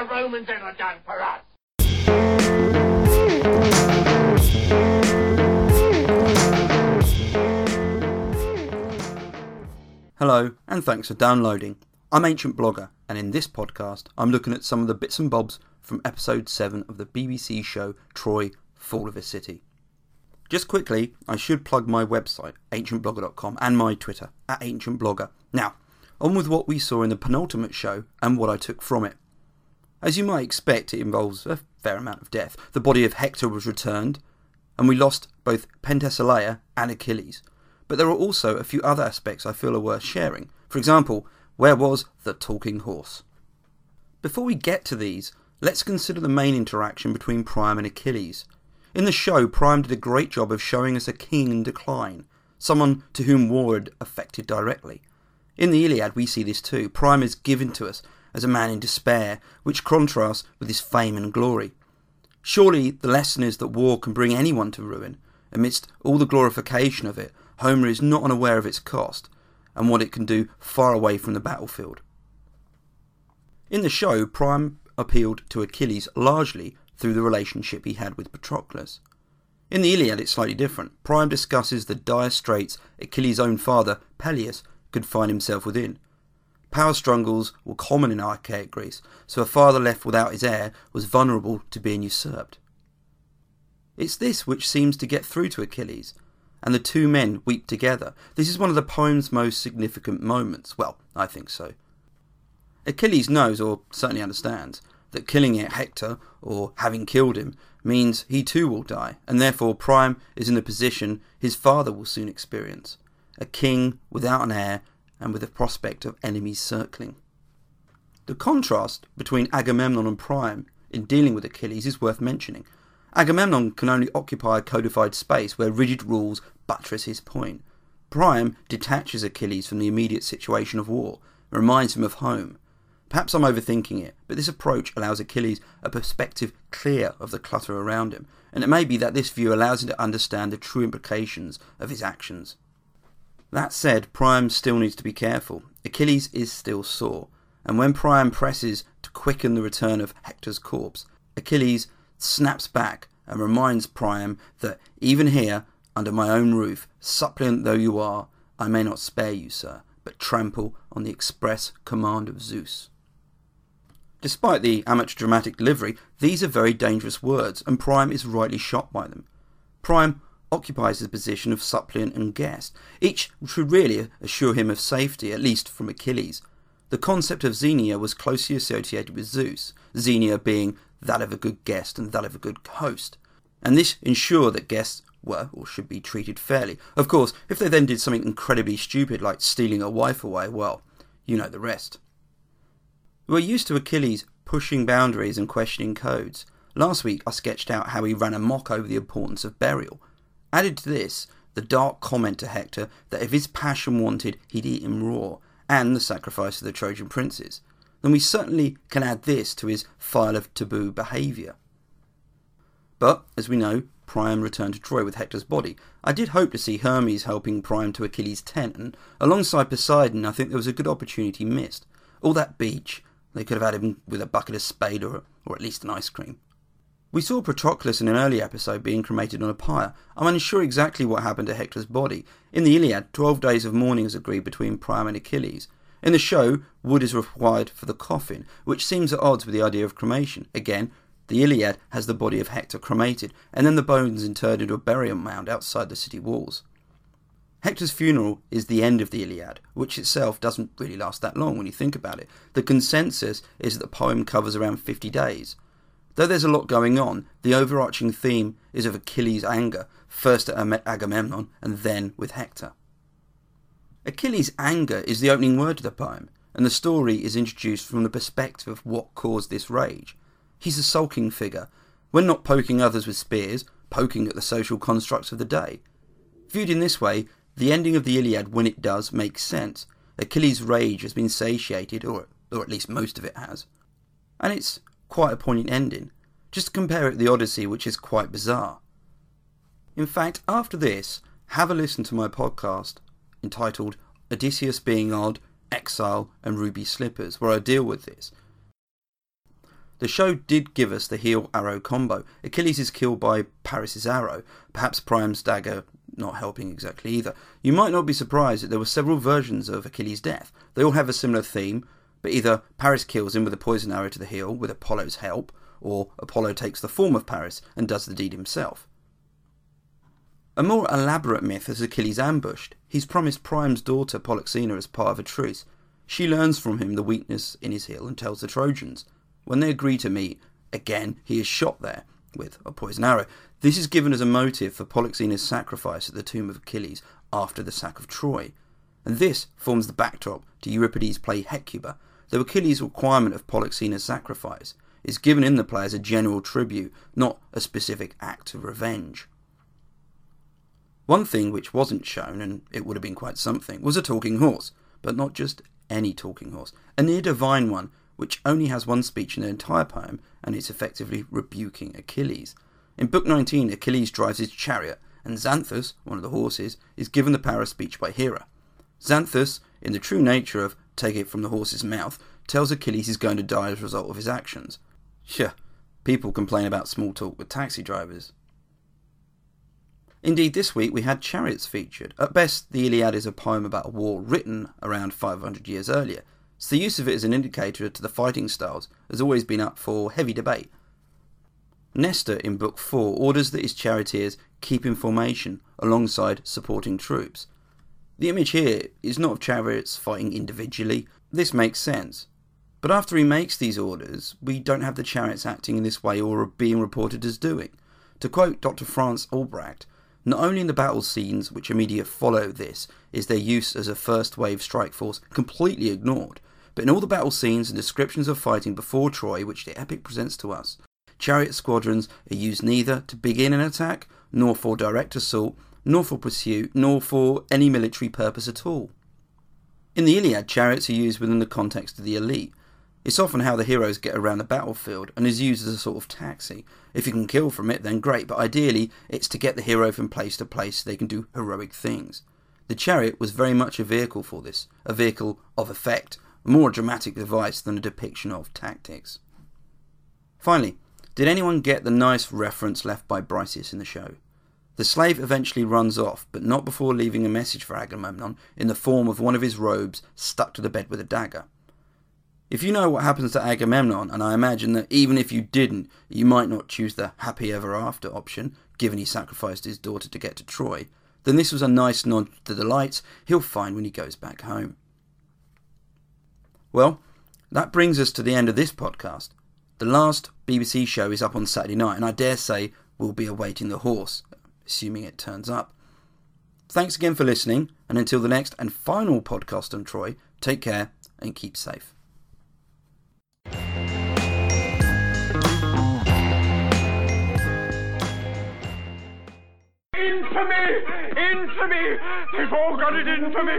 the Romans ever done for us? Hello, and thanks for downloading. I'm Ancient Blogger, and in this podcast, I'm looking at some of the bits and bobs from episode 7 of the BBC show Troy Fall of a City. Just quickly, I should plug my website, ancientblogger.com, and my Twitter, at ancientblogger. Now, on with what we saw in the penultimate show and what I took from it. As you might expect, it involves a fair amount of death. The body of Hector was returned, and we lost both Penthesilea and Achilles. But there are also a few other aspects I feel are worth sharing. For example, where was the talking horse? Before we get to these, let's consider the main interaction between Priam and Achilles. In the show, Priam did a great job of showing us a king in decline, someone to whom war had affected directly. In the Iliad, we see this too. Priam is given to us as a man in despair, which contrasts with his fame and glory. Surely the lesson is that war can bring anyone to ruin. Amidst all the glorification of it, Homer is not unaware of its cost and what it can do far away from the battlefield. In the show, Priam appealed to Achilles largely through the relationship he had with Patroclus. In the Iliad, it's slightly different. Priam discusses the dire straits Achilles' own father, Peleus, could find himself within. Power struggles were common in archaic Greece, so a father left without his heir was vulnerable to being usurped. It's this which seems to get through to Achilles, and the two men weep together. This is one of the poem's most significant moments. Well, I think so. Achilles knows, or certainly understands, that killing Hector, or having killed him, means he too will die, and therefore Priam is in the position his father will soon experience a king without an heir and with the prospect of enemies circling. The contrast between Agamemnon and Priam in dealing with Achilles is worth mentioning. Agamemnon can only occupy a codified space where rigid rules buttress his point. Priam detaches Achilles from the immediate situation of war, and reminds him of home. Perhaps I'm overthinking it, but this approach allows Achilles a perspective clear of the clutter around him, and it may be that this view allows him to understand the true implications of his actions. That said, Priam still needs to be careful. Achilles is still sore, and when Priam presses to quicken the return of Hector's corpse, Achilles snaps back and reminds Priam that even here, under my own roof, suppliant though you are, I may not spare you, sir, but trample on the express command of Zeus. Despite the amateur dramatic delivery, these are very dangerous words, and Priam is rightly shocked by them. Priam occupies the position of suppliant and guest. Each should really assure him of safety, at least from Achilles. The concept of Xenia was closely associated with Zeus, Xenia being that of a good guest and that of a good host. And this ensured that guests were or should be treated fairly. Of course, if they then did something incredibly stupid like stealing a wife away, well, you know the rest. We're used to Achilles pushing boundaries and questioning codes. Last week I sketched out how he ran amok over the importance of burial. Added to this, the dark comment to Hector that if his passion wanted, he'd eat him raw, and the sacrifice of the Trojan princes, then we certainly can add this to his file of taboo behaviour. But, as we know, Priam returned to Troy with Hector's body. I did hope to see Hermes helping Priam to Achilles' tent, and alongside Poseidon, I think there was a good opportunity missed. All that beach, they could have had him with a bucket of spade or, or at least an ice cream. We saw Patroclus in an early episode being cremated on a pyre. I'm unsure exactly what happened to Hector's body. In the Iliad, 12 days of mourning is agreed between Priam and Achilles. In the show, wood is required for the coffin, which seems at odds with the idea of cremation. Again, the Iliad has the body of Hector cremated, and then the bones interred into a burial mound outside the city walls. Hector's funeral is the end of the Iliad, which itself doesn't really last that long when you think about it. The consensus is that the poem covers around 50 days. Though there's a lot going on, the overarching theme is of Achilles' anger, first at Agamemnon and then with Hector. Achilles' anger is the opening word to the poem, and the story is introduced from the perspective of what caused this rage. He's a sulking figure, when not poking others with spears, poking at the social constructs of the day. Viewed in this way, the ending of the Iliad, when it does, makes sense. Achilles' rage has been satiated, or, or at least most of it has. And it's quite a poignant ending. Just compare it to the Odyssey, which is quite bizarre. In fact, after this, have a listen to my podcast entitled Odysseus Being Odd, Exile, and Ruby Slippers, where I deal with this. The show did give us the heel arrow combo. Achilles is killed by Paris's arrow, perhaps Priam's dagger not helping exactly either. You might not be surprised that there were several versions of Achilles' death. They all have a similar theme, but either Paris kills him with a poison arrow to the heel with Apollo's help, or Apollo takes the form of Paris and does the deed himself. A more elaborate myth has Achilles ambushed. He's promised Priam's daughter Polyxena as part of a truce. She learns from him the weakness in his heel and tells the Trojans. When they agree to meet, again he is shot there with a poison arrow. This is given as a motive for Polyxena's sacrifice at the tomb of Achilles after the sack of Troy. And this forms the backdrop to Euripides' play Hecuba, though Achilles' requirement of Polyxena's sacrifice is given in the play as a general tribute, not a specific act of revenge. One thing which wasn't shown, and it would have been quite something, was a talking horse, but not just any talking horse, a near divine one, which only has one speech in the entire poem and is effectively rebuking Achilles. In Book 19, Achilles drives his chariot, and Xanthus, one of the horses, is given the power of speech by Hera. Xanthus, in the true nature of take it from the horse's mouth, tells Achilles he's going to die as a result of his actions. Yeah, people complain about small talk with taxi drivers. Indeed, this week we had chariots featured. At best, the Iliad is a poem about a war written around 500 years earlier, so the use of it as an indicator to the fighting styles has always been up for heavy debate. Nestor in Book 4 orders that his charioteers keep in formation alongside supporting troops. The image here is not of chariots fighting individually, this makes sense. But after he makes these orders, we don't have the chariots acting in this way or being reported as doing. To quote Dr. Franz Albrecht, not only in the battle scenes which immediately follow this is their use as a first wave strike force completely ignored, but in all the battle scenes and descriptions of fighting before Troy which the epic presents to us, chariot squadrons are used neither to begin an attack, nor for direct assault, nor for pursuit, nor for any military purpose at all. In the Iliad, chariots are used within the context of the elite, it's often how the heroes get around the battlefield and is used as a sort of taxi. If you can kill from it, then great, but ideally it's to get the hero from place to place so they can do heroic things. The chariot was very much a vehicle for this, a vehicle of effect, more a dramatic device than a depiction of tactics. Finally, did anyone get the nice reference left by Briseis in the show? The slave eventually runs off, but not before leaving a message for Agamemnon in the form of one of his robes stuck to the bed with a dagger. If you know what happens to Agamemnon, and I imagine that even if you didn't, you might not choose the happy ever after option, given he sacrificed his daughter to get to Troy, then this was a nice nod to the delights he'll find when he goes back home. Well, that brings us to the end of this podcast. The last BBC show is up on Saturday night, and I dare say we'll be awaiting the horse, assuming it turns up. Thanks again for listening, and until the next and final podcast on Troy, take care and keep safe. Infamy! Infamy! They've all got it in for me!